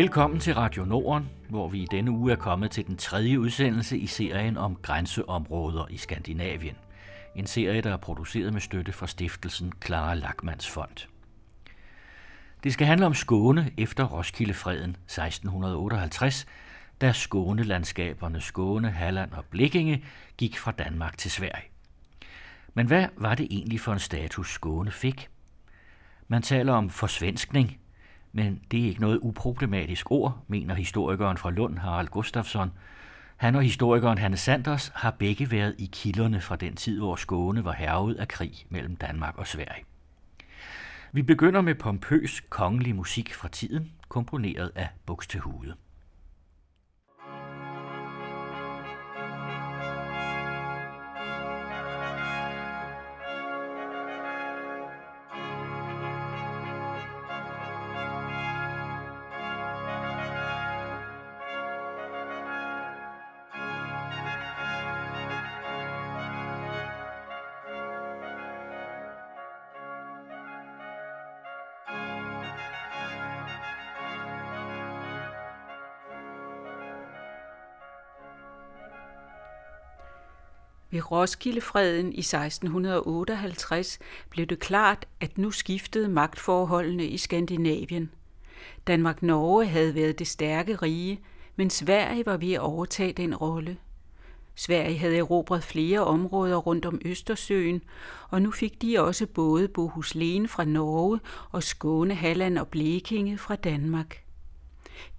Velkommen til Radio Norden, hvor vi i denne uge er kommet til den tredje udsendelse i serien om grænseområder i Skandinavien. En serie, der er produceret med støtte fra stiftelsen Clara Lackmans Fond. Det skal handle om Skåne efter Roskildefreden 1658, da Skånelandskaberne Skåne, Halland og Blikkinge gik fra Danmark til Sverige. Men hvad var det egentlig for en status Skåne fik? Man taler om forsvenskning, men det er ikke noget uproblematisk ord, mener historikeren fra Lund, Harald Gustafsson. Han og historikeren Hanne Sanders har begge været i kilderne fra den tid, hvor Skåne var hervet af krig mellem Danmark og Sverige. Vi begynder med pompøs kongelig musik fra tiden, komponeret af Buxtehude. Ved Roskildefreden i 1658 blev det klart, at nu skiftede magtforholdene i Skandinavien. Danmark-Norge havde været det stærke rige, men Sverige var ved at overtage den rolle. Sverige havde erobret flere områder rundt om Østersøen, og nu fik de også både Bohuslen fra Norge og Skåne, Halland og Blekinge fra Danmark.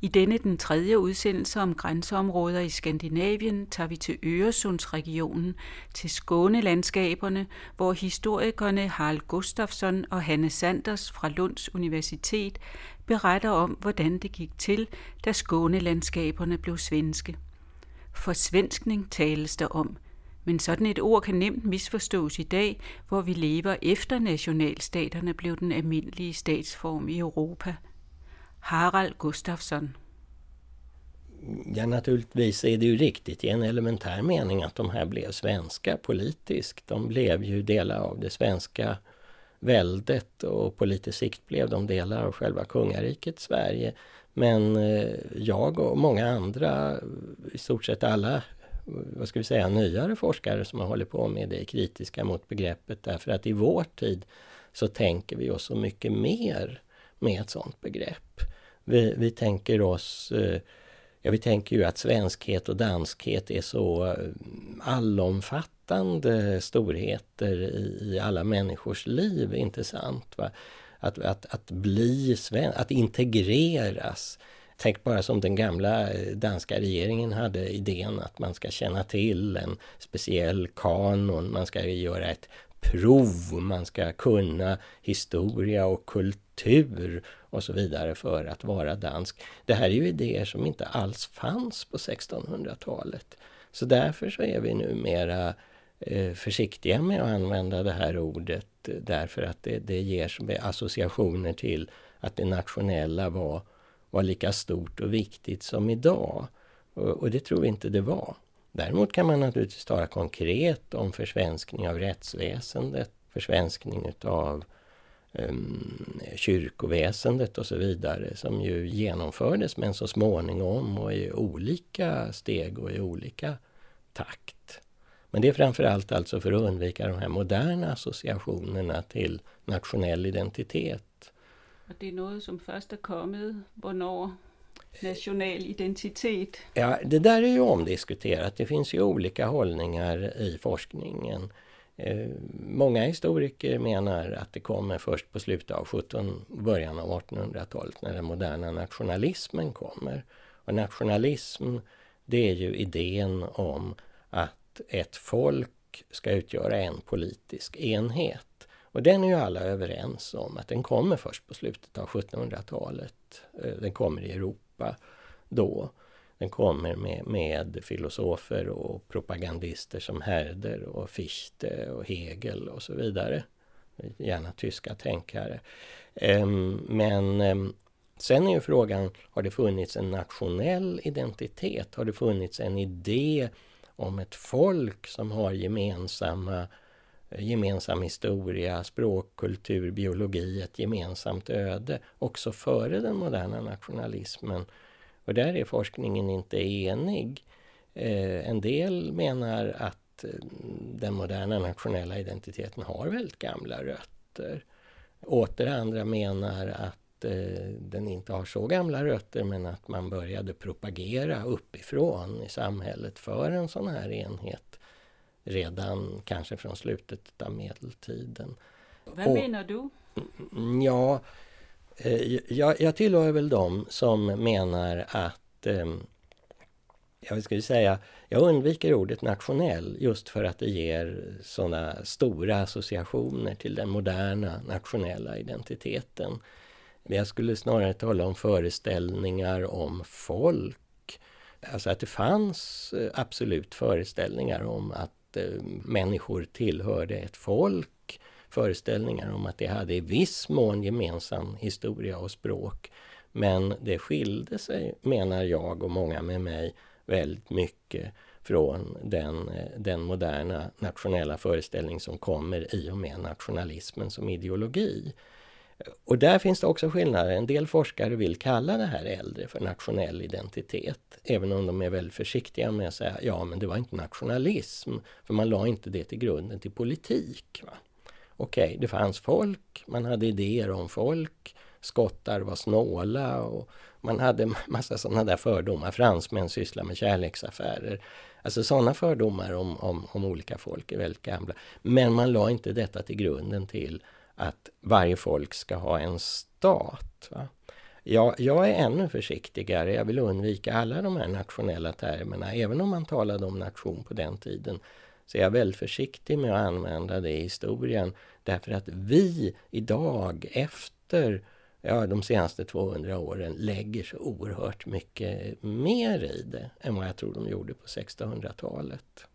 I denne den tredje udsendelse om grænseområder i Skandinavien tager vi til Øresundsregionen, til Skånelandskaberne, hvor historikerne Harald Gustafsson og Hanne Sanders fra Lunds Universitet beretter om, hvordan det gik til, da Skånelandskaberne blev svenske. For svenskning tales der om, men sådan et ord kan nemt misforstås i dag, hvor vi lever efter nationalstaterne blev den almindelige statsform i Europa – Harald Gustafsson. Ja, naturligtvis är det ju riktigt i en elementär mening att de här blev svenska politiskt. De blev ju delar av det svenska väldet och på lite sikt blev de delar av själva kungariket Sverige. Men eh, jag och många andra, i stort sett alla vad ska vi säga, nyare forskare som har hållit på med det är kritiska mot begreppet därför att i vår tid så tänker vi oss så mycket mer med ett sådant begrepp. Vi, vi tänker oss eh, Ja, vi tänker ju att svenskhet och danskhet är så eh, allomfattande storheter i, i alla människors liv, inte sant? Va? Att, att, att bli svensk, att integreras. Tänk bara som den gamla eh, danska regeringen hade idén att man ska känna till en speciell kanon, man ska göra ett prov, man ska kunna historia och kultur och så vidare för att vara dansk. Det här är ju idéer som inte alls fanns på 1600-talet. Så därför så är vi numera eh, försiktiga med att använda det här ordet därför att det, det ger associationer till att det nationella var, var lika stort och viktigt som idag. Och, och det tror vi inte det var. Däremot kan man naturligtvis tala konkret om försvenskning av rättsväsendet, försvenskning av um, ehm, kyrkoväsendet och så vidare som ju genomfördes men så småningom och i olika steg och i olika takt. Men det är framförallt alltså för att undvika de här moderna associationerna till nationell identitet. det är något som först är kommit, när nationell identitet? Ja, det där är ju omdiskuterat. Det finns ju olika hållningar i forskningen. Eh, många historiker menar att det kommer först på slutet av 17, början av 1800-talet när den moderna nationalismen kommer. Och nationalism, det är ju idén om att ett folk ska utgöra en politisk enhet. Och den är ju alla överens om att den kommer först på slutet av 1700-talet. Eh, den kommer i Europa då. Den kommer med, med filosofer och propagandister som Herder och Fichte och Hegel och så vidare. Gärna tyska tänkare. Ehm, men ehm, sen är ju frågan, har det funnits en nationell identitet? Har det funnits en idé om ett folk som har gemensamma Eh, gemensam historia, språk, kultur, biologi, ett gemensamt öde också före den moderna nationalismen. Och där är forskningen inte enig. Eh, en del menar att eh, den moderna nationella identiteten har väldigt gamla rötter. Åter andra menar att den inte har så gamla rötter men att man började propagera uppifrån i samhället för en sån här enhet redan kanske från slutet av medeltiden. Vad Och, menar du? Mm, ja, eh, jag, jag tillhör väl dem som menar att eh, jag ska säga, jag undviker ordet nationell just för att det ger sådana stora associationer till den moderna nationella identiteten. Jag skulle snarare tala om föreställningar om folk. Alltså att det fanns eh, absolut föreställningar om att eh, människor tillhörde ett folk, föreställningar om att det hade i viss mån gemensam historia och språk. Men det skilde sig, menar jag och många med mig, väldigt mycket från den, eh, den moderna nationella föreställning som kommer i och med nationalismen som ideologi. Och där finns det också skillnader. En del forskare vill kalla det här äldre för nationell identitet. Även om de är väldigt försiktiga med att säga ja men det var inte nationalism. För man la inte det till grunden till politik. Va? Okej, det fanns folk, man hade idéer om folk. Skottar var snåla och man hade massa sådana där fördomar. Fransmän sysslar med kärleksaffärer. Alltså sådana fördomar om, om, om olika folk är väldigt gamla. Men man la inte detta till grunden till att varje folk ska ha en stat. Va? Jag, jag är ännu försiktigare. Jag vill undvika alla de här nationella termerna. Även om man talade om nation på den tiden så är jag väldigt försiktig med att använda det i historien. Därför att vi idag efter ja, de senaste 200 åren lägger så oerhört mycket mer i det än vad jag tror de gjorde på 1600-talet.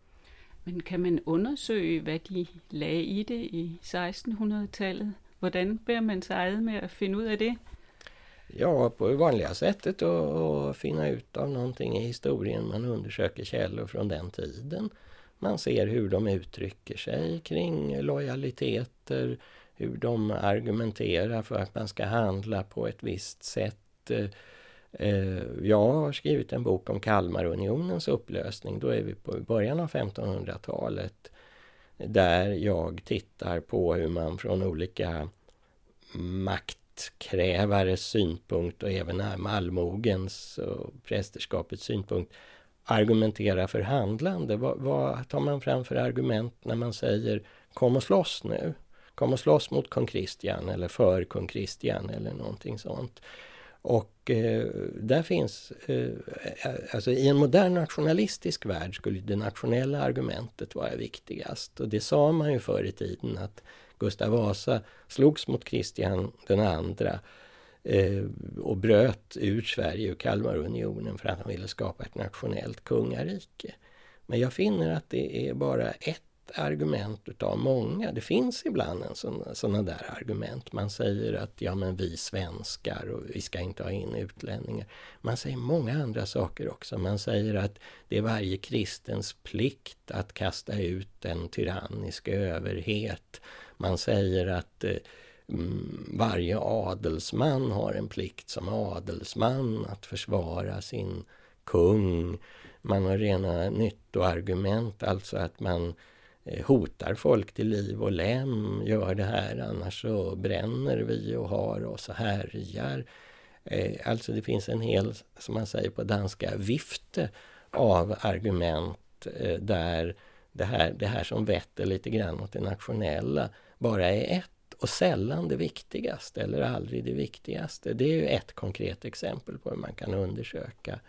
Men kan man undersöka vad de lade i det i 1600-talet? Hur bär man sig ad med att finna ut af det? Ja, på det vanliga sättet att finna ut av någonting i historien. Man undersöker källor från den tiden. Man ser hur de uttrycker sig kring lojaliteter, hur de argumenterar för att man ska handla på ett visst sätt. Eh, Eh, jag har skrivit en bok om Kalmarunionens upplösning. Då är vi på början av 1500-talet. Där jag tittar på hur man från olika maktkrävares synpunkt och även allmogens och prästerskapets synpunkt argumenterar för handlande. Vad, vad tar man fram för argument när man säger kom och slåss nu? kom och slåss mot kung Kristian eller för kung Kristian eller någonting sånt. Och eh, där finns, eh, alltså i en modern nationalistisk värld skulle det nationella argumentet vara viktigast. Och det sa man ju förr i tiden att Gustav Vasa slogs mot Kristian den andra eh, och bröt ur Sverige ur Kalmarunionen för att han ville skapa ett nationellt kungarike. Men jag finner att det är bara ett argument utav många. Det finns ibland sådana där argument. Man säger att ja men vi svenskar och vi ska inte ha in utlänningar. Man säger många andra saker också. Man säger att det är varje kristens plikt att kasta ut en tyrannisk överhet. Man säger att eh, mm, varje adelsman har en plikt som adelsman att försvara sin kung. Man har rena nyttoargument, alltså att man Eh, hotar folk till liv och lem, gör det här annars så bränner vi och har oss och härjar. Eh, alltså det finns en hel, som man säger på danska, vifte av argument eh, där det här, det här som vetter lite grann åt det nationella bara är ett och sällan det viktigaste eller aldrig det viktigaste. Det är ju ett konkret exempel på hur man kan undersöka.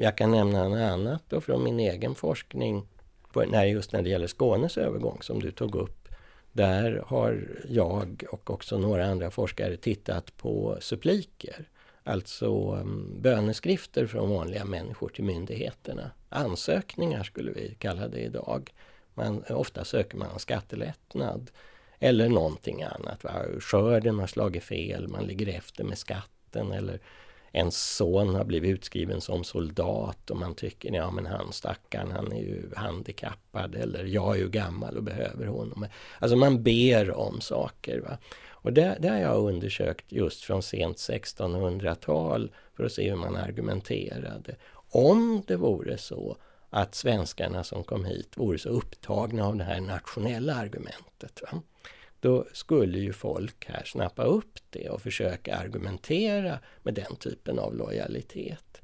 Jag kan nämna något annat då från min egen forskning när just när det gäller Skånes övergång som du tog upp. Där har jag och också några andra forskare tittat på suppliker. Alltså mm, böneskrifter från vanliga människor till myndigheterna. Ansökningar skulle vi kalla det idag. Man, ofta söker man skattelättnad eller någonting annat. Va? Skörden har slagit fel, man ligger efter med skatten eller en son har blivit utskriven som soldat och man tycker ja men han stackaren han är ju handikappad eller jag är ju gammal och behöver honom. Alltså man ber om saker. Va? Och det, det har jag undersökt just från sent 1600-tal för att se hur man argumenterade. Om det vore så att svenskarna som kom hit vore så upptagna av det här nationella argumentet. Va? Då skulle ju folk här snappa upp det och försöka argumentera med den typen av lojalitet.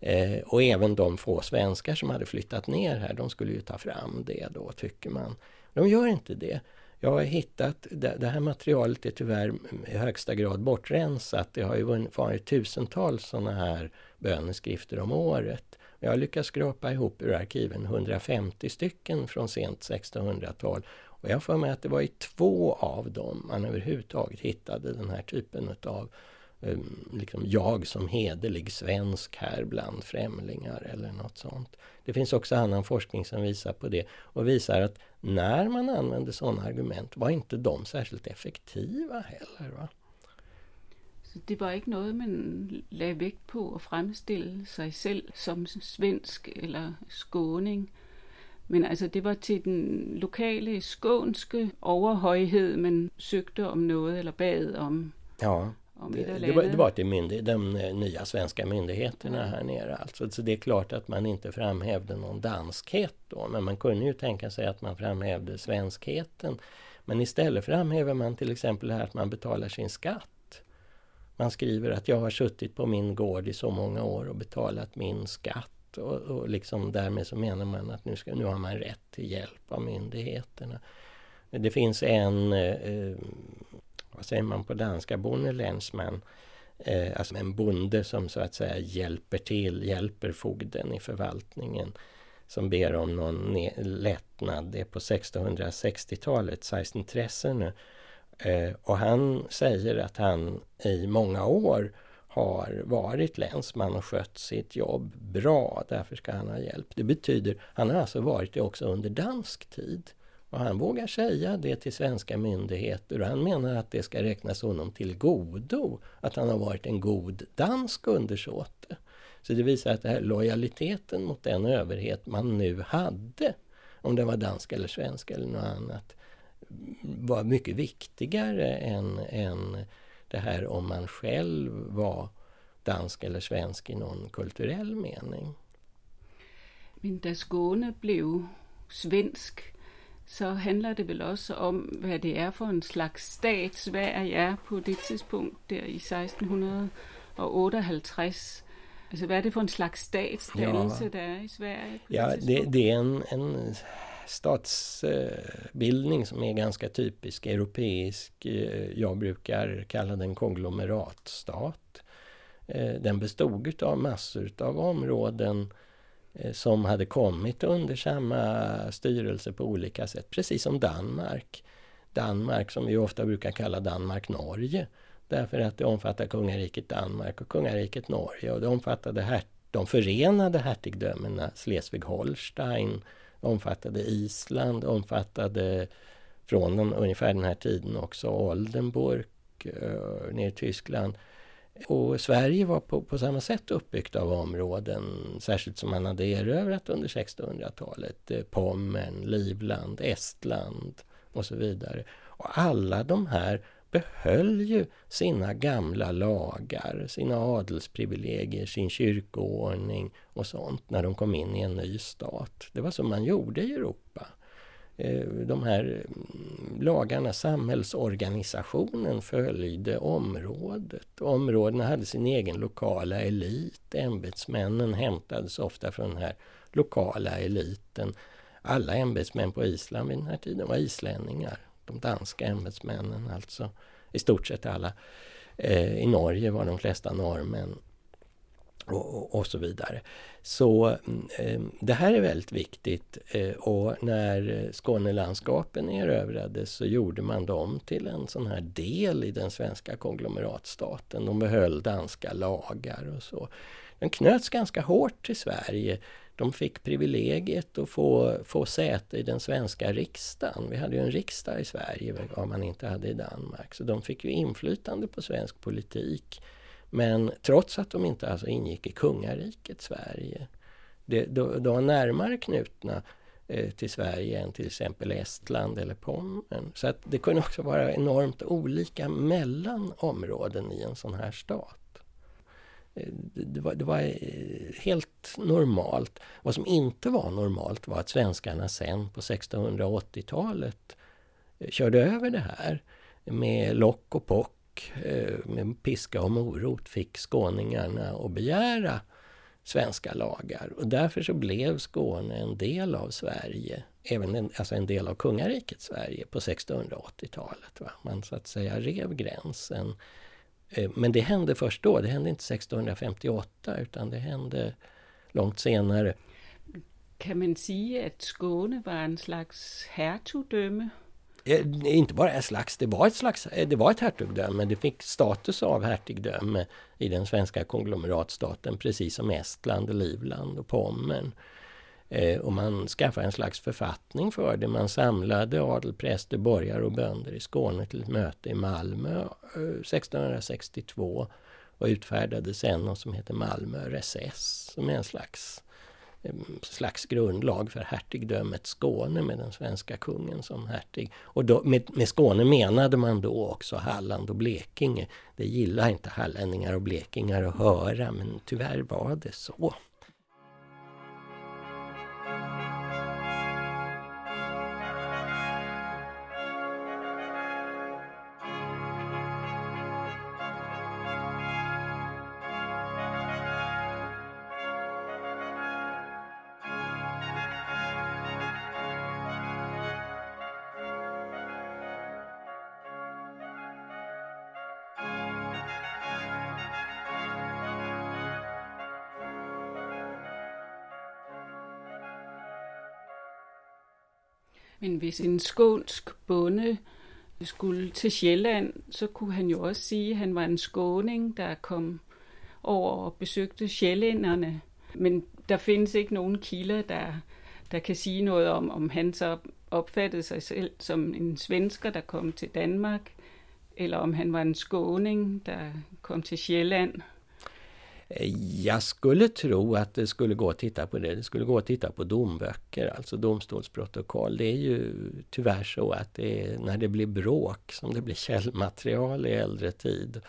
Eh, och även de få svenskar som hade flyttat ner här, de skulle ju ta fram det då, tycker man. De gör inte det. Jag har hittat, det här materialet är tyvärr i högsta grad bortrensat. Det har ju varit tusentals sådana här böneskrifter om året. Jag har lyckats skrapa ihop ur arkiven 150 stycken från sent 1600-tal. Och jag får mig att det var i två av dem man överhuvudtaget hittade den här typen av ehm, liksom jag som hederlig svensk här bland främlingar eller något sånt. Det finns också annan forskning som visar på det och visar att när man använde sådana argument var inte de särskilt effektiva heller. Va? Så det var inte något man lade vikt på att framställa sig själv som svensk eller skåning. Men altså, det var til den lokale skånske overhøjhed, man søgte om noget eller bad om. Ja, om det, det, var, det var till myndig, de nya svenska myndigheterna här nere. Alltså. Så det är klart att man inte framhävde någon danskhet då. Men man kunde ju tänka sig att man framhävde svenskheten. Men istället framhäver man till exempel här att man betalar sin skatt. Man skriver att jag har suttit på min gård i så många år och betalat min skatt. Och, och liksom därmed så menar man att nu, ska, nu har man rätt till hjälp av myndigheterna. Det finns en, eh, eh vad säger man på danska, bondelänsman. Eh, alltså en bonde som så att säga hjälper till, hjälper fogden i förvaltningen. Som ber om någon lättnad. Det är på 1660-talet, 1630 nu. Eh, och han säger att han i många år har varit länsman och skött sitt jobb bra. Därför ska han ha hjälp. Det betyder, han har alltså varit det också under dansk tid. Och han vågar säga det till svenska myndigheter och han menar att det ska räknas honom till godo att han har varit en god dansk undersåte. Så det visar att det här lojaliteten mot den överhet man nu hade, om den var dansk eller svensk eller något annat, var mycket viktigare än, än det här om man själv var dansk eller svensk i någon kulturell mening. Men da Skåne blev svensk, så handler det vel også om, hvad det er for en slags stat Sverige er på det tidspunkt der i 1658. Altså hvad er det for en slags statsdannelse, ja. der er i Sverige? ja, det, det är en, en statsbildning som är ganska typisk europeisk. Eh, jag brukar kalla den konglomeratstat. Eh, den bestod av massor av områden eh, som hade kommit under samma styrelse på olika sätt, precis som Danmark. Danmark som vi ofta brukar kalla Danmark-Norge därför att det omfattar kungariket Danmark och kungariket Norge och det omfattade de förenade hertigdömena Schleswig-Holstein, omfattade Island, omfattade från den, ungefär den här tiden också Oldenburg eh, ner i Tyskland. Och Sverige var på, på samma sätt uppbyggt av områden, särskilt som man hade erövrat under 1600-talet. Eh, Pommern, Livland, Estland och så vidare. Och alla de här behöll ju sina gamla lagar, sina adelsprivilegier, sin kyrkoordning och sånt när de kom in i en ny stat. Det var så man gjorde i Europa. Eh, de här mm, lagarna, samhällsorganisationen följde området. Områdena hade sin egen lokala elit. Ämbetsmännen hämtades ofta från den här lokala eliten. Alla ämbetsmän på Island vid den här tiden var islänningar de danska ämbetsmännen alltså. I stort sett alla. Eh, I Norge var de flesta norrmän. Och, och, och, så vidare. Så mm, eh, det här är väldigt viktigt eh, och när Skånelandskapen erövrades så gjorde man dem till en sån här del i den svenska konglomeratstaten. De behöll danska lagar och så. De knöts ganska hårt till Sverige de fick privilegiet att få, få säte i den svenska riksdagen. Vi hade ju en riksdag i Sverige, vad man inte hade i Danmark. Så de fick ju inflytande på svensk politik. Men trots att de inte alltså ingick i kungariket Sverige. Det, de, de var närmare knutna eh, till Sverige än till exempel Estland eller Pommern. Så att det kunde också vara enormt olika mellan områden i en sån här stat. Eh, det var, det var, eh, helt normalt. Vad som inte var normalt var att svenskarna sen på 1680-talet eh, körde över det här med lock och pock, med piska och morot fick skåningarna att begära svenska lagar. Och därför så blev Skåne en del av Sverige, även en, alltså en del av kungariket Sverige på 1680-talet. Man så att säga rev gränsen men det hände först då, det hände inte 1658 utan det hände långt senare. Kan man säga att Skåne var en slags hertugdöme? Eh, inte bara en slags, det var ett slags, eh, det var ett hertugdöme. Det fick status av hertigdöme i den svenska konglomeratstaten precis som Estland, Livland och Pommern. Eh, och man skaffade en slags författning för det. Man samlade adel, präster, borgare och bönder i Skåne till ett möte i Malmö eh, 1662 och utfärdade sen något som heter Malmö recess som är en slags, eh, slags grundlag för hertigdömet Skåne med den svenska kungen som hertig. Och då, med, med Skåne menade man då också Halland och Blekinge. Det gillar inte hallänningar och blekingar att höra men tyvärr var det så. Men hvis en skånsk bonde skulle til Sjælland, så kunne han jo også sige, at han var en skåning, der kom over og besøgte sjællænderne. Men der findes ikke nogen kilder, der, der kan sige noget om, om han så opfattede sig selv som en svensker, der kom til Danmark, eller om han var en skåning, der kom til Sjælland. Eh, jag skulle tro att det skulle gå att titta på det. Det skulle gå att titta på domböcker, alltså domstolsprotokoll. Det är ju tyvärr så att det är när det blir bråk som det blir källmaterial i äldre tid.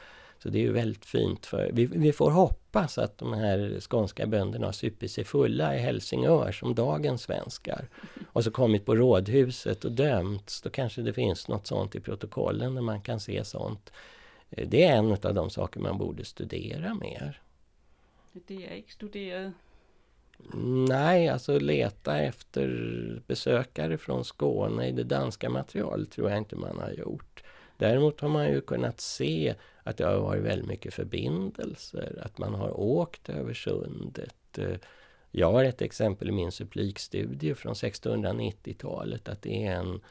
Så det är ju väldigt fint. för Vi, vi får hoppas att de här skånska bönderna har supit sig fulla i Helsingör som dagens svenskar. Och så kommit på rådhuset och dömts. Då kanske det finns något sånt i protokollen där man kan se sånt. Eh, det är en av de saker man borde studera mer. Det är inte studerat. Nej, alltså leta efter besökare från Skåne i det danska materialet tror jag inte man har gjort. Däremot har man ju kunnat se att det har varit väldigt mycket förbindelser, att man har åkt över sundet. Eh, jag har ett exempel i min supplikstudie från 1690-talet att det är en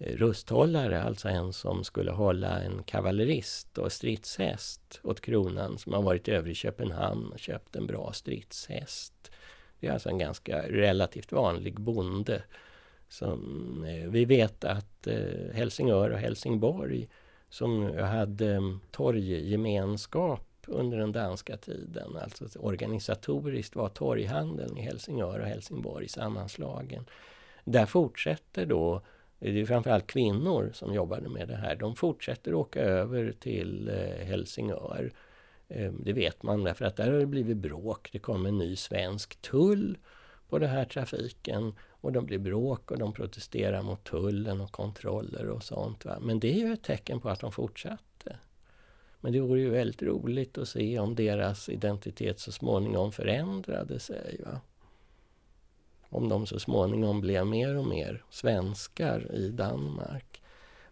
Eh, rusthållare, alltså en som skulle hålla en kavallerist och stridshäst åt kronan som har varit över i Köpenhamn och köpt en bra stridshäst. Det är alltså en ganska relativt vanlig bonde. Som, eh, vi vet att eh, Helsingör och Helsingborg som hade mm, torggemenskap under den danska tiden. Alltså organisatoriskt var torghandeln i Helsingör och Helsingborg sammanslagen. Där fortsätter då det är framförallt kvinnor som jobbade med det här. De fortsätter åka över till eh, Helsingör. Ehm, det vet man därför att där har det blivit bråk. Det kom en ny svensk tull på den här trafiken. Och de blir bråk och de protesterar mot tullen och kontroller och sånt. Va? Men det är ju ett tecken på att de fortsatte. Men det vore ju väldigt roligt att se om deras identitet så småningom förändrade sig. Va? Om de så småningom blev mer och mer svenskar i Danmark.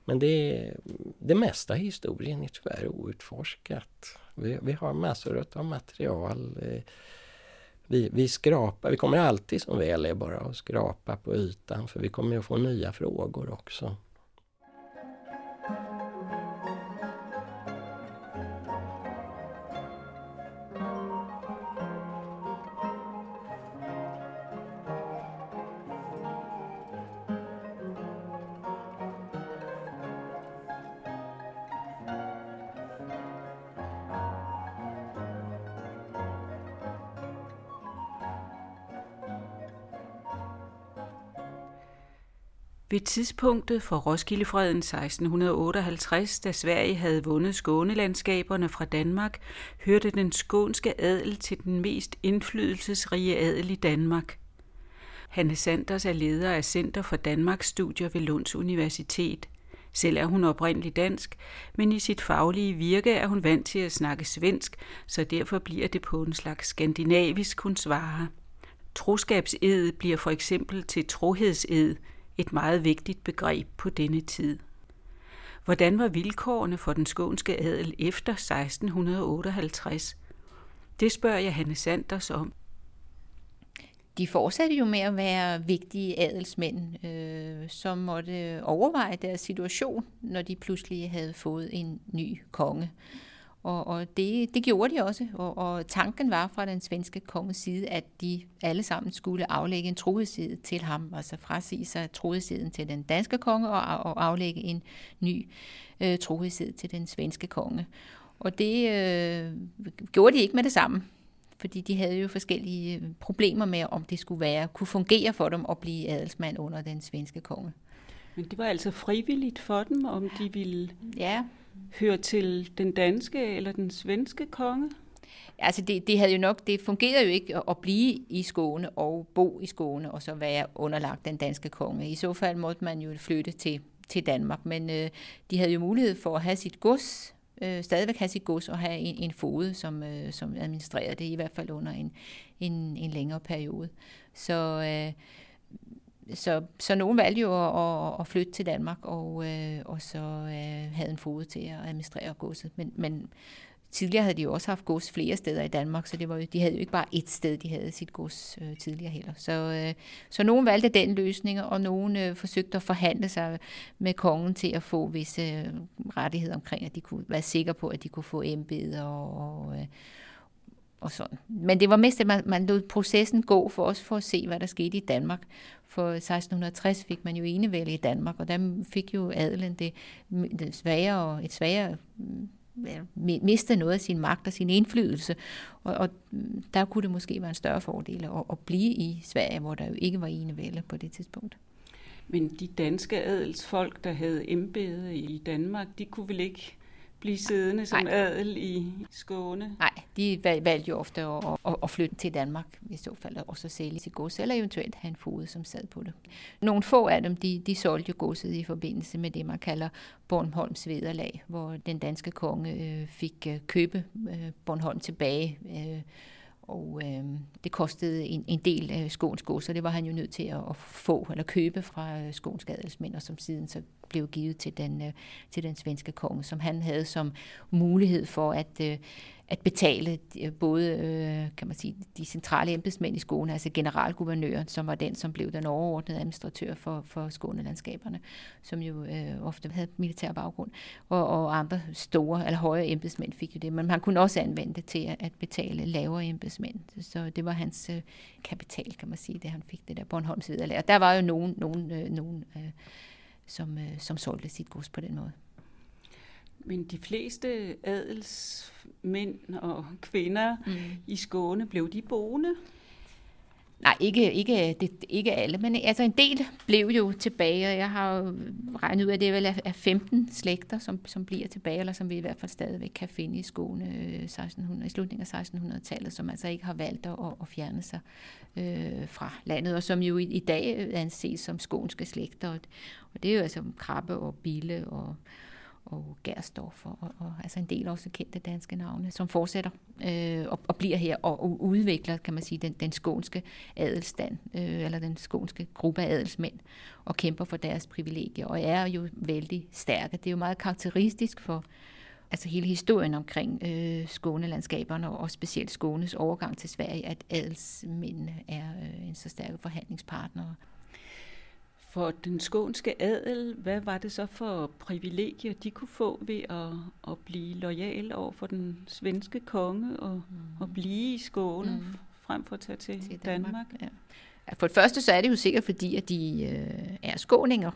Men det, det mesta i historien är tyvärr outforskat. Vi, vi har massor av material. Vi, vi skrapar, vi kommer alltid som väl är bara att skrapa på ytan för vi kommer att få nya frågor också. Ved tidspunktet for Roskildefreden 1658, da Sverige havde vundet skånelandskaberne fra Danmark, hørte den skånske adel til den mest indflydelsesrige adel i Danmark. Hanne Sanders er leder af Center for Danmarks Studier ved Lunds Universitet. Selv er hun oprindeligt dansk, men i sit faglige virke er hun vant til at snakke svensk, så derfor bliver det på en slags skandinavisk, hun svarer. Troskabsed bliver for eksempel til trohedsed, et meget vigtigt begreb på denne tid. Hvordan var vilkårene for den skånske adel efter 1658? Det spørger jeg Hanne Sanders om. De fortsatte jo med at være vigtige adelsmænd, øh, som måtte overveje deres situation, når de pludselig havde fået en ny konge. Og, og det, det gjorde de også, og, og tanken var fra den svenske konges side, at de alle sammen skulle aflægge en trohedsside til ham, altså frasige sig trohedssiden til den danske konge og, og aflægge en ny øh, trohedsside til den svenske konge. Og det øh, gjorde de ikke med det samme, fordi de havde jo forskellige øh, problemer med, om det skulle være, kunne fungere for dem at blive adelsmand under den svenske konge. Men det var altså frivilligt for dem, om de ville ja hører til den danske eller den svenske konge? Altså det, det havde jo nok, det fungerede jo ikke at blive i Skåne og bo i Skåne og så være underlagt den danske konge. I så fald måtte man jo flytte til, til Danmark, men øh, de havde jo mulighed for at have sit gods, øh, stadigvæk have sit gods og have en, en fode, som, øh, som administrerede det, i hvert fald under en, en, en længere periode. Så øh, så, så nogen valgte jo at, at, at flytte til Danmark, og, øh, og så øh, havde en fod til at administrere godset. Men, men tidligere havde de jo også haft gods flere steder i Danmark, så det var jo, de havde jo ikke bare ett sted, de havde sit gods øh, tidligere heller. Så, øh, så nogen valgte den løsning, og nogen øh, forsøgte at forhandle sig med kongen til at få visse øh, rettigheder omkring, at de kunne være sikre på, at de kunne få embeder og, og øh, og sådan. Men det var mest, at man, man lod processen gå for os for at se, hvad der skete i Danmark. For 1660 fik man jo enevælde i Danmark, og der fik jo adelen det, det svagere, et svagere miste noget af sin magt og sin indflydelse. Og, og der kunne det måske være en større fordel at, at blive i Sverige, hvor der jo ikke var enevælde på det tidspunkt. Men de danske adelsfolk, der havde embede i Danmark, de kunne vel ikke blive siddende som Nej. adel i Skåne? Nej, de valgte jo ofte at, at, at flytte til Danmark, i så fald, og så sælge sit gods, eller eventuelt have en fod, som sad på det. Nogle få af dem, de, de solgte godset i forbindelse med det, man kalder Bornholms vederlag, hvor den danske konge øh, fik øh, købe øh, Bornholm tilbage, øh, og øh, det kostede en, en del øh, af Skåns gods, så det var han jo nødt til at, at få eller købe fra øh, Skåns adelsmænd, og som siden så blev givet til den, øh, til den svenske konge, som han havde som mulighed for at, øh, at betale øh, både øh, kan man sige, de centrale embedsmænd i Skåne, altså generalguvernøren, som var den, som blev den overordnede administratør for, for Skånelandskaberne, som jo øh, ofte havde militær baggrund, og, og andre store eller højere embedsmænd fik jo det, men han kunne også anvende det til at betale lavere embedsmænd, så det var hans øh, kapital, kan man sige, det han fik det der Bornholms vederlag. Og der var jo nogen, nogen, øh, nogen øh, som, øh, som solgte sit gods på den måde. Men de fleste adelsmænd og kvinder mm. i Skåne, blev de boende? Nej, ikke, ikke, det, ikke alle, men altså en del blev jo tilbage, og jeg har jo regnet ud, at det er vel er 15 slægter, som, som bliver tilbage, eller som vi i hvert fald stadigvæk kan finde i Skåne 1600, øh, i slutningen af 1600-tallet, som altså ikke har valgt at, at fjerne sig øh, fra landet, og som jo i, i dag anses som skånske slægter, og, og det er jo altså krabbe og bille og og Gersdorf, og, og altså en del også kendte danske navne, som fortsætter øh, og, og bliver her og, og udvikler, kan man sige, den, den skånske adelstand, øh, eller den skånske gruppe af adelsmænd, og kæmper for deres privilegier, og er jo vældig stærke. Det er jo meget karakteristisk for altså hele historien omkring øh, Skånelandskaberne, og specielt Skånes overgang til Sverige, at adelsmændene er øh, en så stærke forhandlingspartner for den skånske adel, hvad var det så for privilegier, de kunne få ved at, at blive lojal over for den svenske konge og, mm. og blive i Skåne, mm. frem for at tage til, til Danmark? Danmark. Ja. For det første så er det jo sikkert, fordi at de øh, er skåninger.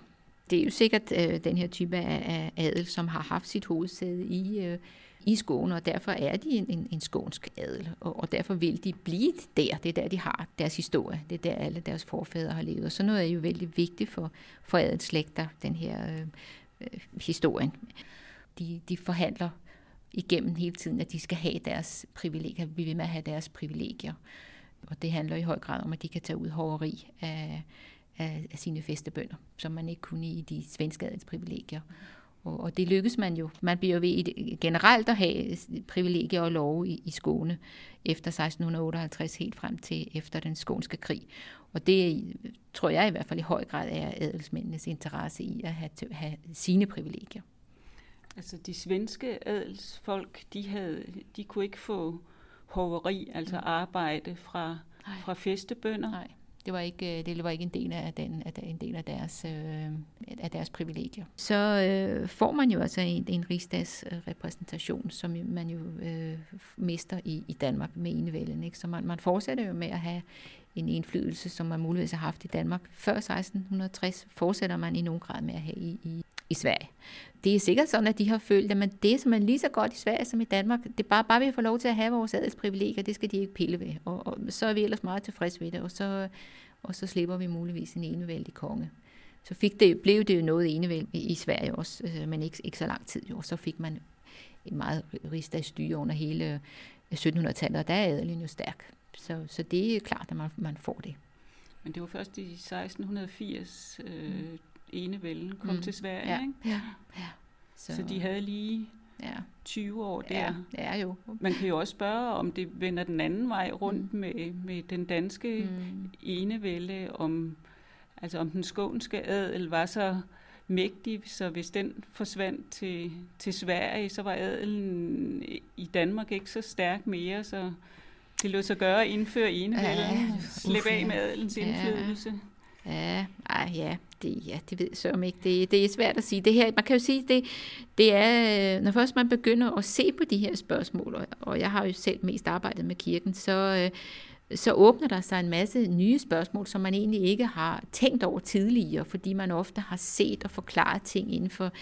Det er jo sikkert øh, den her type af, af adel, som har haft sit hovedsæde i, øh, i Skåne, og derfor er de en, en, en skånsk adel, og, og derfor vil de blive der. Det er der, de har deres historie. Det er der, alle deres forfædre har levet. Og sådan noget er jo vældig vigtigt for, for adelsslægter, den her øh, øh, historien. De, de forhandler igennem hele tiden, at de skal have deres privilegier, vi vil med at have deres privilegier. Og det handler i høj grad om, at de kan tage ud hårderi af, af, af sine festebønder, som man ikke kunne i de svenske adelsprivilegier. Og, og det lykkes man jo. Man bliver jo ved generelt at have privilegier og love i, i Skåne efter 1658 helt frem til efter den skånske krig. Og det tror jeg i hvert fald i høj grad er adelsmændenes interesse i at have, have sine privilegier. Altså de svenske adelsfolk, de, havde, de kunne ikke få hoveri, altså arbejde fra, fra festebønder. Nej. Det var ikke, det var ikke en del af, den, af en del af deres, øh, af deres privilegier. Så øh, får man jo altså en, en rigsdagsrepræsentation, som man jo øh, mister i, i Danmark med enevælden. Ikke? Så man, man fortsætter jo med at have en indflydelse, som man muligvis har haft i Danmark før 1660, fortsætter man i nogen grad med at have i, i, i Sverige. Det er sikkert sådan, at de har følt, at det, som är lige så godt i Sverige som i Danmark, det er bare, bare vi får lov til at have vores adelsprivilegier, det skal de ikke pille ved. Og, og så er vi ellers meget tilfredse ved det, og så, og så slipper vi muligvis en enevældig konge. Så fik det, blev det jo noget enevæld i Sverige også, øh, men ikke, ikke så lang tid jo. Så fik man en meget rigsdagsstyre under hele øh, 1700-tallet, og der er adelen jo stærk. Så, så det er klart, at man, man får det. Men det var først i 1680, øh, mm. enevælden kom mm. til Sverige, ja. ikke? Ja. ja. Så, så de havde lige ja. 20 år der. Ja, ja jo. Man kan jo også spørge, om det vender den anden vej rundt mm. med, med den danske mm. enevælde, om, altså om den skånske adel var så mægtig, så hvis den forsvandt til, til Sverige, så var adelen i Danmark ikke så stærk mere, så det lå sig gøre at indføre enevælden, ja, slippe af med adelens indflydelse. Ja, ej, ja, det, ja, det ved jeg så ikke. Det, det er svært at sige. Det her, man kan jo sige, det, det er, når først man begynder at se på de her spørgsmål, og, og jeg har jo selv mest arbejdet med kirken, så, så åbner der sig en masse nye spørgsmål, som man egentlig ikke har tænkt over tidligere, fordi man ofte har set og forklaret ting inden for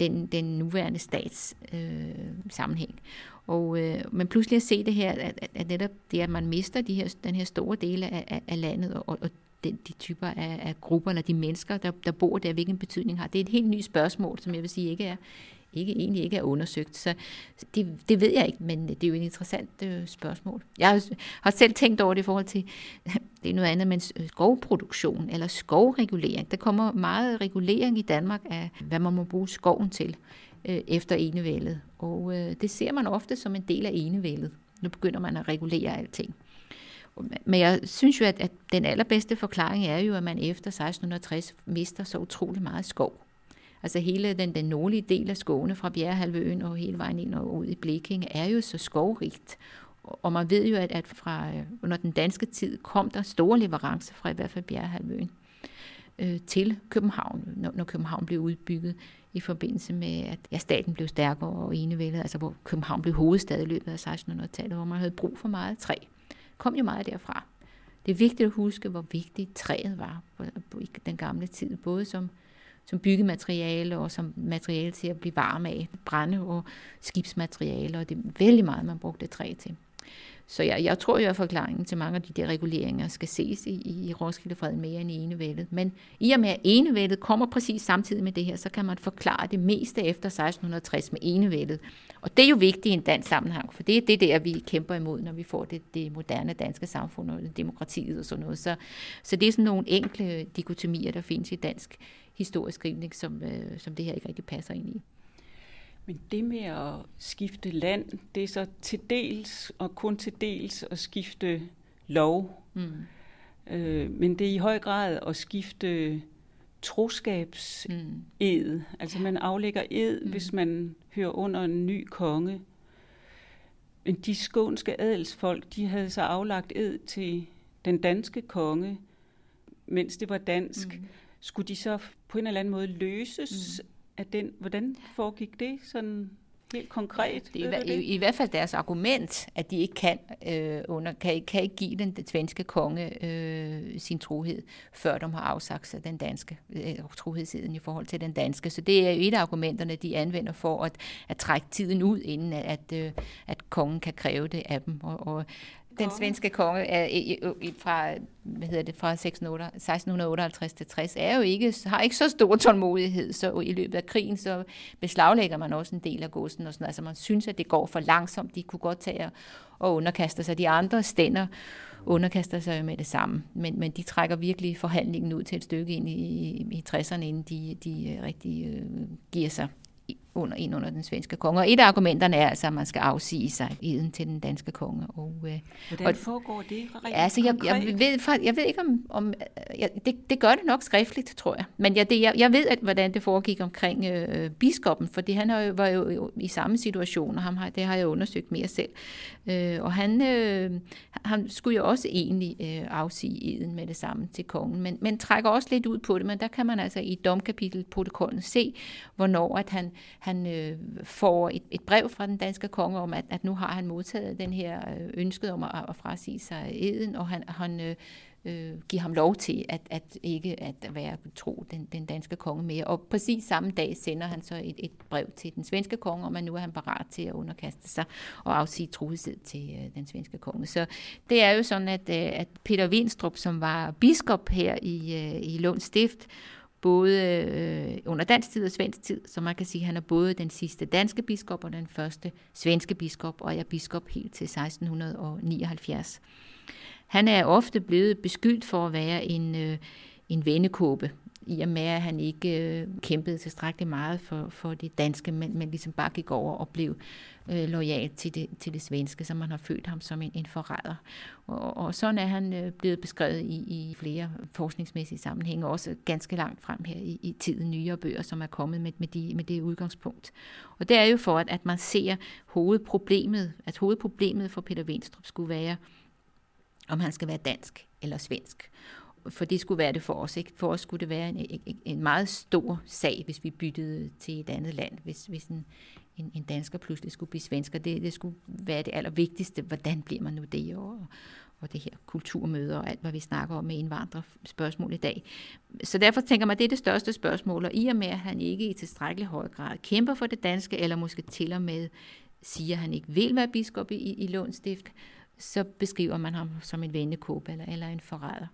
den, den nuværende stats øh, sammenhæng. Og, øh, men pludselig at se det her, at, at, netop det, at man mister de her, den her store del af, af, af landet, og, og den, de typer af, af grupper, eller de mennesker, der, der bor der, hvilken betydning har. Det er et helt nyt spørgsmål, som jeg vil sige ikke er, ikke, egentlig ikke er undersøgt. Så det, det ved jeg ikke, men det er jo et interessant øh, spørgsmål. Jeg har, selv tænkt over det i forhold til, det er noget andet, men øh, skovproduktion eller skovregulering. Der kommer meget regulering i Danmark af, hvad man må bruge skoven til øh, efter enevældet. Og øh, det ser man ofte som en del af enevældet. Nu begynder man at regulere alting. Men jeg synes jo, at, at den allerbedste forklaring er jo, at man efter 1660 mister så utrolig meget skov. Altså hele den, den nordlige del af Skåne fra Bjerrehalvøen og hele vejen ind og ud i Blekinge er jo så skovrigt. Og man ved jo, at, at fra, øh, under den danske tid kom der store leverancer fra i hvert fald Bjerrehalvøen øh, til København, når, når København blev udbygget i forbindelse med, at ja, staten blev stærkere og enevældet, altså hvor København blev hovedstad i løbet af 1600-tallet, hvor man havde brug for meget træ. Kom jo meget derfra. Det er vigtigt at huske, hvor vigtigt træet var i den gamle tid, både som, som byggemateriale og som materiale til at blive varm af, brænde og skibsmateriale, og det er vældig meget, man brugte træ til. Så jeg, jeg tror jo, at forklaringen til mange af de der reguleringer skal ses i, i Roskilde mere end i enevældet. Men i og med, at enevældet kommer præcis samtidig med det her, så kan man forklare det meste efter 1660 med enevældet. Og det er jo vigtigt i en dansk sammenhæng, for det er det der, vi kæmper imod, når vi får det, det moderne danske samfund og demokratiet og sådan noget. Så, så det er sådan nogle enkle dikotomier, der findes i dansk historisk skrivning, som, øh, som det her ikke rigtig passer ind i. Men det med at skifte land, det er så til dels og kun til dels at skifte lov. Mm. Øh, men det er i høj grad at skifte troskabsed. Mm. Altså man aflægger ed, mm. hvis man hører under en ny konge. Men de skånske adelsfolk, de havde så aflagt ed til den danske konge, mens det var dansk. Mm. Skulle de så på en eller anden måde løses mm. af den? Hvordan foregik det sådan helt konkret? Det er i, i, i hvert fald deres argument, at de ikke kan, øh, under, kan, kan ikke give den, den svenske konge øh, sin trohed, før de har afsagt sig den danske øh, trohedssiden i forhold til den danske. Så det er jo et af argumenterne, de anvender for at, at trække tiden ud, inden at, øh, at kongen kan kræve det af dem. Og, og den svenske konge fra, hvad hedder det, fra 1658 til 60 er jo ikke, har ikke så stor tålmodighed, så i løbet af krigen så beslaglægger man også en del af godsen og sådan Altså man synes, at det går for langsomt. De kunne godt tage og underkaste sig. De andre stænder underkaster sig med det samme. Men, men de trækker virkelig forhandlingen ud til et stykke ind i, i 60'erne, inden de, de rigtig øh, giver sig under, ind under den svenske konge. Og et af argumenterne er altså, at man skal afsige sig eden til den danske konge. Og, øh, Hvordan og, foregår det rent altså, jeg, jeg, ved, jeg ved ikke om... om jeg, det, det gør det nok skriftligt, tror jeg. Men jeg, det, jeg ved, at, hvordan det foregik omkring øh, biskoppen, fordi han jo, var jo i samme situation, og ham har, det har jeg undersøgt mere selv. Øh, og han, øh, han skulle jo også egentlig øh, afsige eden med det samme til kongen, men, men trækker også lidt ud på det, men der kan man altså i domkapitelprotokollen se, hvornår at han han øh, får et, et brev fra den danske konge om, at, at nu har han modtaget den her øh, ønsket om at, at frasige sig eden, og han, han øh, øh, giver ham lov til at, at ikke at være tro den, den danske konge mere. Og præcis samme dag sender han så et, et brev til den svenske konge, om at nu er han parat til at underkaste sig og afsige trohed til øh, den svenske konge. Så det er jo sådan, at, øh, at Peter Winstrup, som var biskop her i, øh, i Lunds Stift, både øh, under dansk tid og svensk tid, så man kan sige, at han er både den sidste danske biskop og den første svenske biskop, og er biskop helt til 1679. Han er ofte blevet beskyldt for at være en, øh, en vendekåbe, i og med at han ikke øh, kæmpede tilstrækkeligt meget for, for det danske, men, men ligesom bare gik over og blev øh, lojal til det, til det svenske, så man har følt ham som en, en forræder. Og, og sådan er han øh, blevet beskrevet i, i flere forskningsmæssige sammenhænge, også ganske langt frem her i, i tiden nyere bøger, som er kommet med, med, de, med det udgangspunkt. Og det er jo for, at, at man ser hovedproblemet, at hovedproblemet for Peter Venstrup skulle være, om han skal være dansk eller svensk for det skulle være det for os. Ikke? For os skulle det være en, en, en meget stor sag, hvis vi byttede til et andet land. Hvis, hvis en, en, en dansker pludselig skulle blive svensker. Det, det skulle være det allervigtigste. Hvordan bliver man nu det? Og, og det her kulturmøder og alt, hvad vi snakker om med indvandrerspørgsmål i dag. Så derfor tænker man, at det er det største spørgsmål, og i og med, at han ikke i tilstrækkelig høj grad kæmper for det danske, eller måske til og med siger, at han ikke vil være biskop i, i Lundstift, så beskriver man ham som en vendekåbe eller, eller en forræder.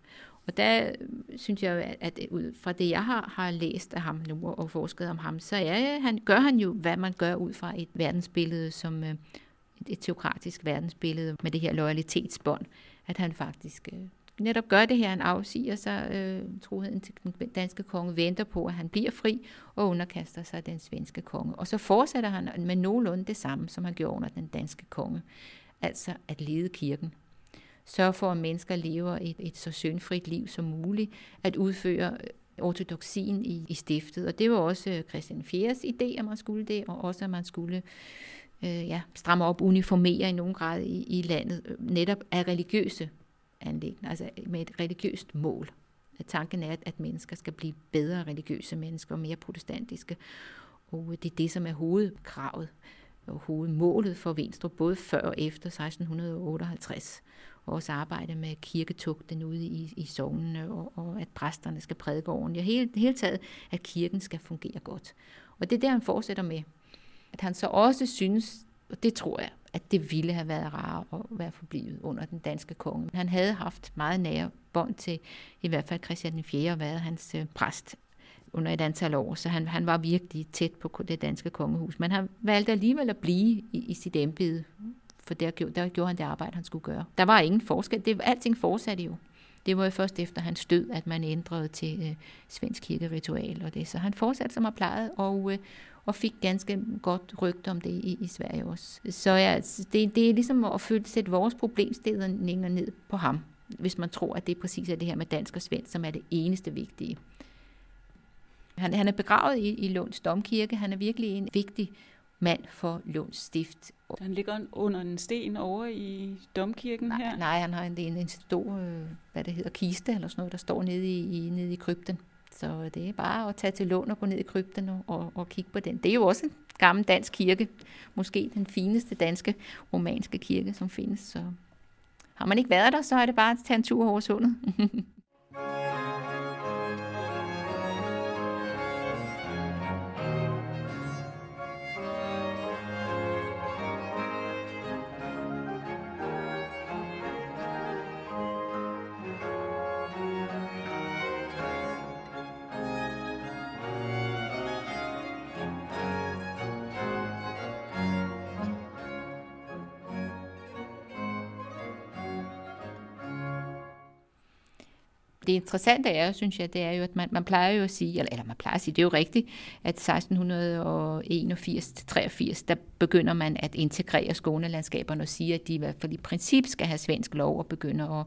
Og der synes jeg, at ud fra det, jeg har, har læst af ham nu og forsket om ham, så er, han, gør han jo, hvad man gør ud fra et verdensbillede, som øh, et, et teokratisk verdensbillede med det her loyalitetsbånd, at han faktisk øh, netop gør det her, han afsiger sig øh, troheden til den danske konge, venter på, at han bliver fri og underkaster sig den svenske konge. Og så fortsætter han med nogenlunde det samme, som han gjorde under den danske konge, altså at lede kirken sørge for, at mennesker lever et, et så syndfrit liv som muligt, at udføre øh, ortodoxien i, i stiftet. Og det var også øh, Christian Fjers idé, at man skulle det, og også at man skulle øh, ja, stramme op, uniformere i nogen grad i, i landet, øh, netop af religiøse anlæggende, altså med et religiøst mål. At tanken er, at, at mennesker skal blive bedre religiøse mennesker mere protestantiske. Og det er det, som er hovedkravet og hovedmålet for Venstre, både før og efter 1658 vores arbejde med kirketugten ude i, i sovnene, og, og at præsterne skal prædike ordentligt, og hele, hele taget, at kirken skal fungere godt. Og det er der, han fortsætter med. At han så også synes, og det tror jeg, at det ville have været rart at være forblivet under den danske konge. Han havde haft meget nære bånd til i hvert fald Christian 4. og været hans øh, præst under et antal år, så han, han var virkelig tæt på det danske kongehus. Men han valgte alligevel at blive i, i sit embede for der, der gjorde han det arbejde, han skulle gøre. Der var ingen forskel. Det, alting fortsatte jo. Det var jo først efter hans død, at man ændrede til øh, svensk kirkeritual og det. Så han fortsatte som har plejet, og, øh, og fik ganske godt rygte om det i, i Sverige også. Så ja, det, det er ligesom at følge, sætte vores problemstillinger ned på ham, hvis man tror, at det præcis er det her med dansk og svensk, som er det eneste vigtige. Han, han er begravet i, i Lunds Domkirke. Han er virkelig en vigtig mand for Lunds Stift. Han ligger under en sten over i domkirken nej, her? Nej, han har en, en, en stor, øh, hvad det hedder, kiste eller sådan noget, der står nede i, i, nede i krypten. Så det er bare at tage til lån og gå ned i krypten og, og, og kigge på den. Det er jo også gammel dansk kirke. Måske den fineste danske romanske kirke, som findes. Så har man ikke været der, så er det bare at tage en tur over sundet. det interessante er, synes jeg, det er jo, at man, man plejer jo at sige, eller, eller man plejer at sige, det er jo rigtigt, at 1681-83, der begynder man at integrere skånelandskaberne og sige, at de i hvert fald i princip skal have svensk lov og begynder at,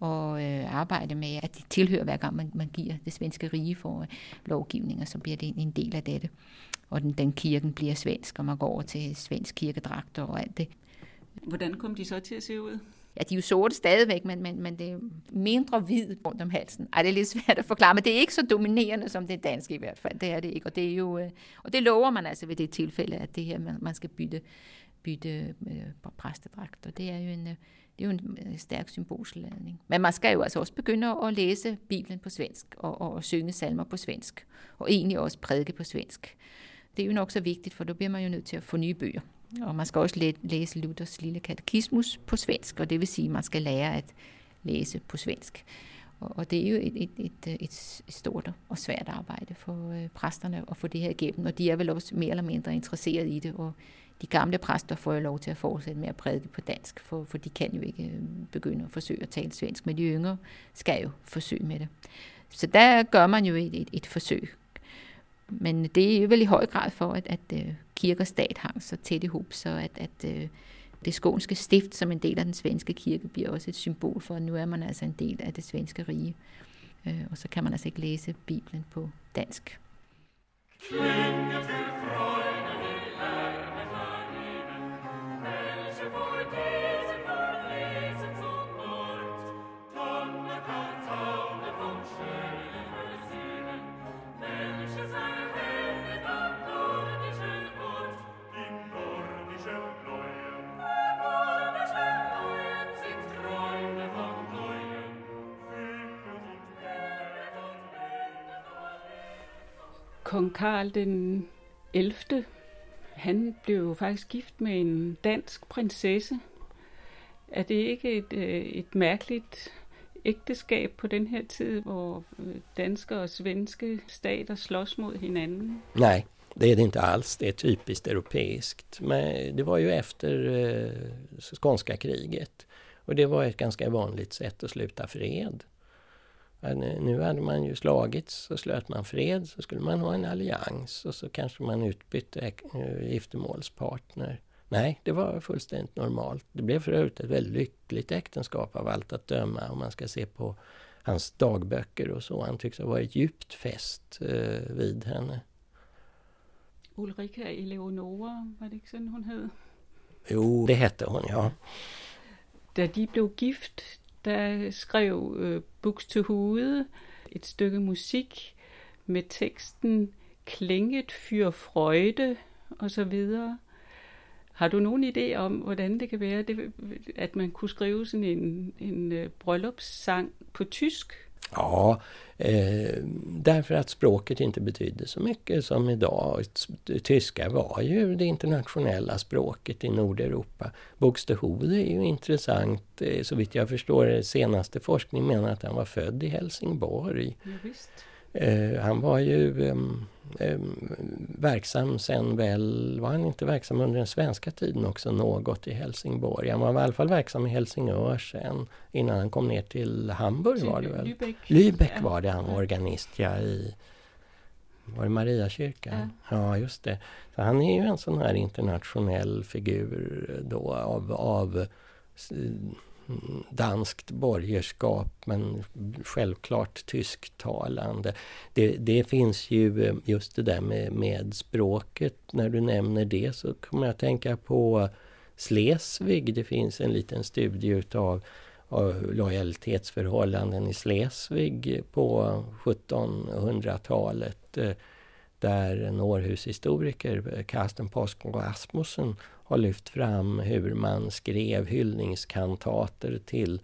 og øh, arbejde med, at de tilhører hver gang man, man giver det svenske rige for øh, lovgivninger, så bliver det en del af dette. Og den, den kirken bliver svensk, og man går over til svensk kirkedragter og alt det. Hvordan kom de så til at se ud? Ja, de er jo sorte stadigvæk, men, men, men det er mindre hvid rundt om halsen. Ej, det er lidt svært at forklare, men det er ikke så dominerende som det danske i hvert fald. Det er det ikke, og det er jo, øh, og det lover man altså ved det tilfælde, at det her, man skal bytte, bytte øh, præstedragt, og det er jo en, øh, det er jo en øh, stærk symbolsladning. Men man skal jo altså også begynde at læse Bibelen på svensk, og, og synge salmer på svensk, og egentlig også prædike på svensk. Det er jo nok så vigtigt, for då bliver man jo nødt til at få nye bøger. Och man ska också läsa Luthers lilla katekismus på svensk, och det vill säga man ska lära att läsa på svensk. och det är ju ett, ett, ett, ett, stort och svårt arbete för øh, prästerna att få det här igenom och de är väl också mer eller mindre intresserade i det, Och de gamla prästerna får ju lov till att fortsätta med att predika på dansk, för, för de kan ju inte øh, börja försöka tala svenska. svensk, men de yngre ska ju försöka med det. Så där gör man ju ett, ett, ett försök men det är ju vel i hög grad för att, att øh, kirke och stat hang så tätt ihop, så att, att øh, det skånska stift som en del av den svenska kyrkan blir också ett symbol för att nu är man alltså en del av det svenska rige. Øh, och så kan man alltså inte läsa Bibeln på dansk. Klinget kong Karl den 11. Han blev jo faktisk gift med en dansk prinsesse. Er det ikke et, øh, et mærkeligt ægteskab på den her tid, hvor øh, danske och svenska stater slåss mot hinanden? Nej, det är det inte alls. Det är typiskt europeiskt. Men det var ju efter eh, skånska kriget. Och det var ett ganska vanligt sätt att sluta fred. Nu hade man ju slagits, så slöt man fred, så skulle man ha en allians och så kanske man utbytte eh, giftermålspartner. Nej, det var fullständigt normalt. Det blev för övrigt ett väldigt lyckligt äktenskap av allt att döma om man ska se på hans dagböcker och så. Han tycks ha varit djupt fäst eh, vid henne. Ulrika Eleonora, var det inte så hon hette? Jo, det hette hon, ja. Da de blev gift, der skrev øh, Buks til Hude et stykke musik med teksten Klinget fyr Freude og så videre. Har du nogen idé om, hvordan det kan være, det, at man kunne skrive sådan en, en øh, bryllupssang på tysk? Ja, eh, därför att språket inte betydde så mycket som idag. Tyska var ju det internationella språket i Nordeuropa. Buxtehude är ju intressant. Eh, så vitt jag förstår eh, senaste forskning menar att han var född i Helsingborg. Ja, visst. Eh, han var ju um, verksam sen väl, var han inte verksam under den svenska tiden också något i Helsingborg? Han var i alla fall verksam i Helsingör sen innan han kom ner till Hamburg till var det väl? Lübeck, Lübeck var det han var organist ja, i var det Mariakyrkan? Ja. ja, just det. Så han är ju en sån här internationell figur då av, av danskt borgerskap men självklart tysktalande. Det, det finns ju eh, just det där med, med språket. När du nämner det så kommer jag att tänka på Slesvig. Det finns en liten studie utav lojalitetsförhållanden i Slesvig på 1700-talet där en Århushistoriker, Karsten Påsken Asmussen har lyft fram hur man skrev hyllningskantater till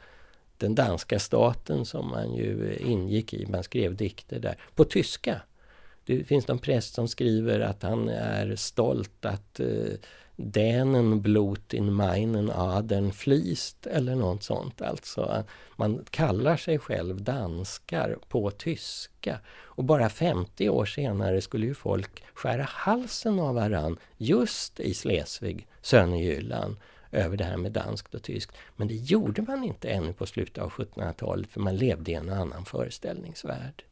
den danska staten som man ju ingick i. Man skrev dikter där på tyska. Det finns någon präst som skriver att han är stolt att eh, Dänen blot in meinen adern flist eller något sånt. Alltså man kallar sig själv danskar på tyska. Och bara 50 år senare skulle ju folk skära halsen av varann just i Slesvig, Sönerjylland över det här med danskt och tyskt. Men det gjorde man inte ännu på slutet av 1700-talet för man levde i en annan föreställningsvärld.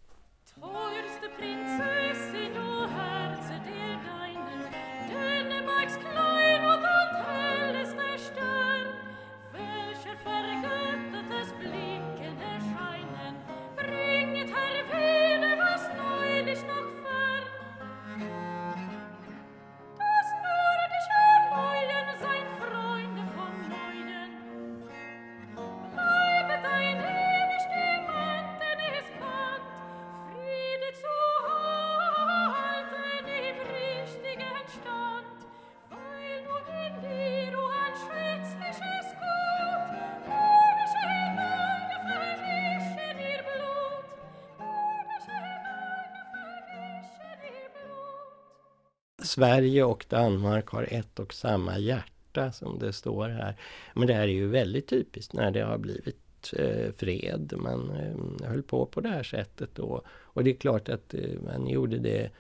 Sverige och Danmark har ett och samma hjärta som det står här. Men det här är ju väldigt typiskt när det har blivit eh, fred. Man eh, höll på på det här sättet då. Och det är klart att eh, man gjorde det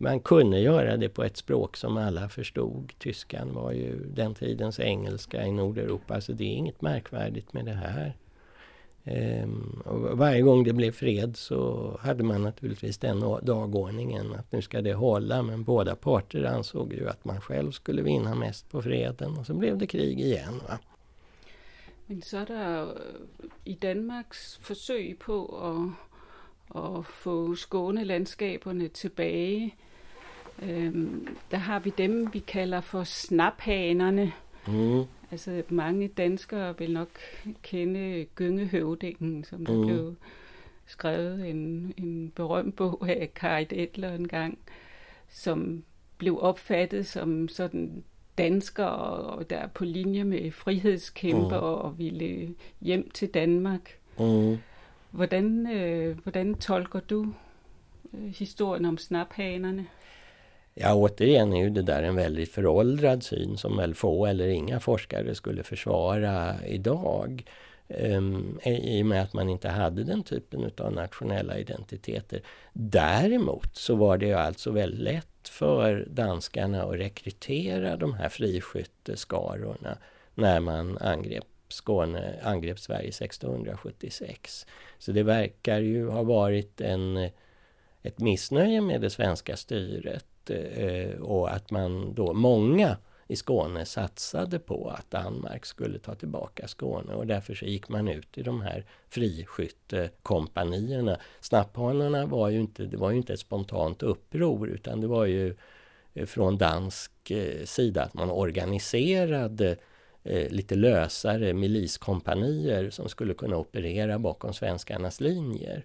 man kunde göra det på ett språk som alla förstod. Tyskan var ju den tidens engelska i Nordeuropa, så det är inget märkvärdigt med det här. Ehm, varje gång det blev fred så hade man naturligtvis den dagordningen att nu ska det hålla. Men båda parter ansåg ju att man själv skulle vinna mest på freden och så blev det krig igen. Va? Men så är det i Danmarks försök på att, att få Skånelandskaberna tillbaka. Øhm, der har vi dem, vi kalder for snaphanerne. Mm. Altså mange danskere vil nok kende Gyngehøvdingen, som der mm. blev skrevet en, en berømt bog af Karit Edler en gang, som blev opfattet som sådan dansker, og der på linje med frihedskæmper mm. og ville hjem til Danmark. Mm. Hvordan, øh, hvordan tolker du øh, historien om snaphanerne? Ja, återigen är ju det där en väldigt föråldrad syn som väl få eller inga forskare skulle försvara idag. Um, I och med att man inte hade den typen av nationella identiteter. Däremot så var det ju alltså väldigt lätt för danskarna att rekrytera de här friskytteskarorna när man angrep Skåne, angrep Sverige 1676. Så det verkar ju ha varit en, ett missnöje med det svenska styret Eh, och att man då, många i Skåne satsade på att Danmark skulle ta tillbaka Skåne och därför så gick man ut i de här friskyttekompanierna. Snapphanarna var ju inte, det var ju inte ett spontant uppror utan det var ju eh, från dansk eh, sida att man organiserade lite lösare miliskompanier som skulle kunna operera bakom svenskarnas linjer.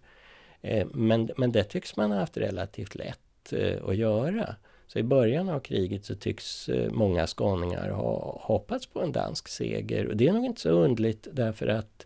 men, men det tycks man ha haft relativt lätt Eh, att göra. Så i början av kriget så tycks eh, många skåningar ha hoppats på en dansk seger. Och det är nog inte så undligt därför att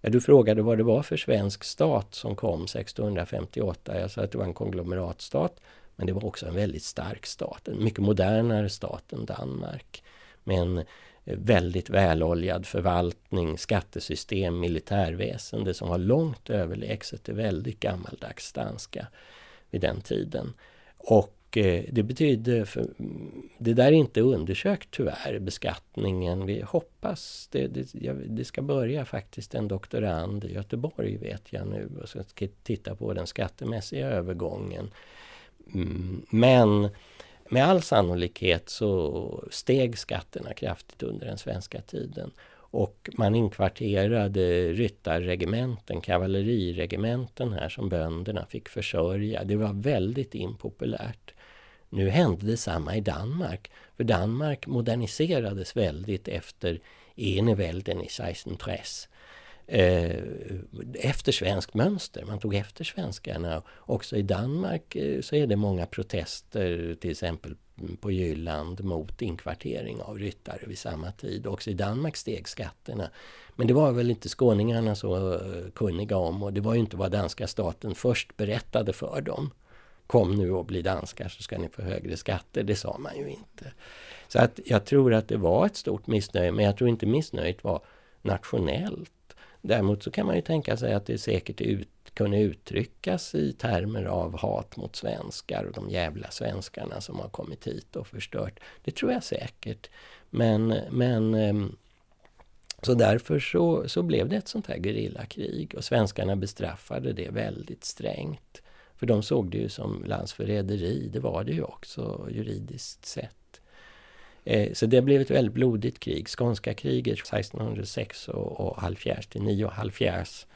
ja, du frågade vad det var för svensk stat som kom 1658. Jag sa att det var en konglomeratstat. Men det var också en väldigt stark stat, en mycket modernare stat än Danmark. Med en eh, väldigt väloljad förvaltning, skattesystem, militärväsende som var långt överlägset det väldigt gammaldags danska vid den tiden. Och eh, det betyder, för, mm, det där är inte undersökt tyvärr, beskattningen. Vi hoppas, det, det, det, ska börja faktiskt en doktorand i Göteborg vet jag nu och ska titta på den skattemässiga övergången. Mm, men med all sannolikhet så steg skatterna kraftigt under den svenska tiden. Och man inkvarterade ryttarregementen, kavalleriregementen här som bönderna fick försörja. Det var väldigt impopulärt. Nu hände detsamma i Danmark. För Danmark moderniserades väldigt efter Enevälden i 1630 eh, efter svensk mönster. Man tog efter svenskarna. Också i Danmark eh, så är det många protester, till exempel på Jylland mot inkvartering av ryttare vid samma tid. Också i Danmark steg skatterna. Men det var väl inte skåningarna så eh, kunniga om och det var ju inte vad danska staten först berättade för dem. Kom nu och bli danskar så ska ni få högre skatter. Det sa man ju inte. Så att jag tror att det var ett stort missnöje, men jag tror inte missnöjet var nationellt. Däremot så kan man ju tänka sig att det säkert ut, kunde uttryckas i termer av hat mot svenskar och de jävla svenskarna som har kommit hit och förstört. Det tror jag säkert. Men, men ehm, så därför så, så blev det ett sånt här gerillakrig och svenskarna bestraffade det väldigt strängt. För de såg det ju som landsförräderi, det var det ju också juridiskt sett. Eh, så det blev ett väldigt blodigt krig. Skånska kriget 1606 och, och halvfjärs till nio och halvfjärs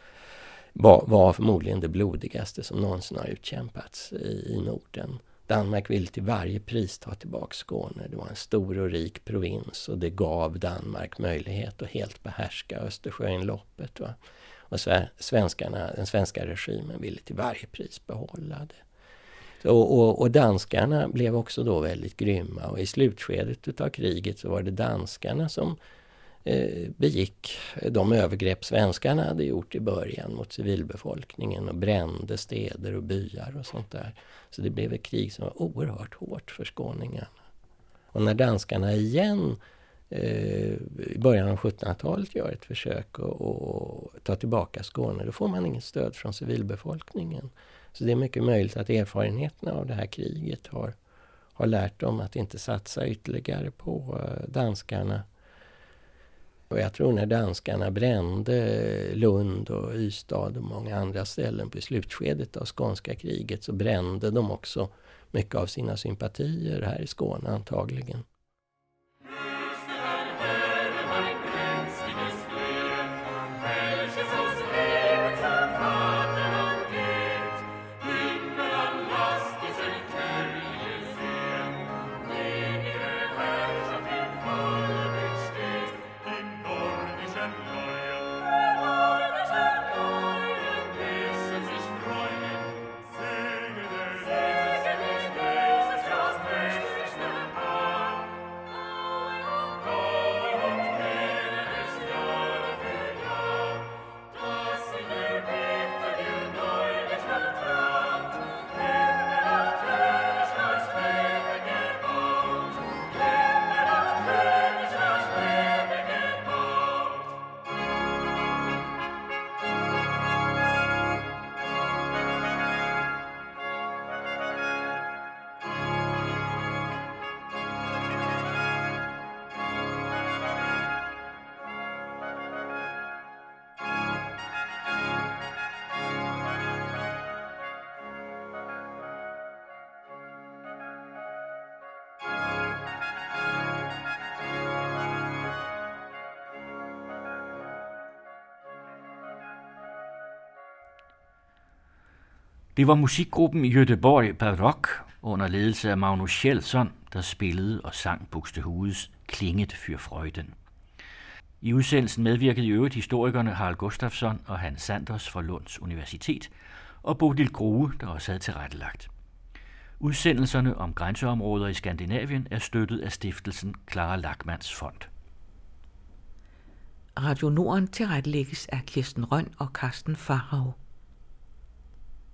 var, var förmodligen det blodigaste som någonsin har utkämpats i, i Norden. Danmark ville till varje pris ta tillbaka Skåne. Det var en stor och rik provins och det gav Danmark möjlighet att helt behärska Östersjöinloppet. Va? Och svenskarna, den svenska regimen ville till varje pris behålla det. Och, och, och, danskarna blev också då väldigt grymma och i slutskedet utav kriget så var det danskarna som eh, begick de övergrepp svenskarna hade gjort i början mot civilbefolkningen och brände städer och byar och sånt där. Så det blev ett krig som var oerhört hårt för skåningarna. Och när danskarna igen eh, i början av 1700-talet gör ett försök att ta tillbaka Skåne, då får man inget stöd från civilbefolkningen. Så det är mycket möjligt att erfarenheterna av det här kriget har, har lärt dem att inte satsa ytterligare på eh, danskarna. Och jag tror när danskarna brände Lund och Ystad och många andra ställen på slutskedet av skånska kriget så brände de också mycket av sina sympatier här i Skåne antagligen. Det var musikgruppen i Göteborg Barock under ledelse af Magnus Kjeldsson der spillede og sang Buxtehudes Klinget für Freuden. I udsendelsen medvirkede i øvrigt historikerne Harald Gustafsson og Hans Sanders fra Lunds Universitet, og Bodil Grue, der også havde tilrettelagt. Udsendelserne om grænseområder i Skandinavien er støttet af stiftelsen Clara Lackmans Fond. Radio Norden tilrettelægges af Kirsten Røn og Carsten Farhav.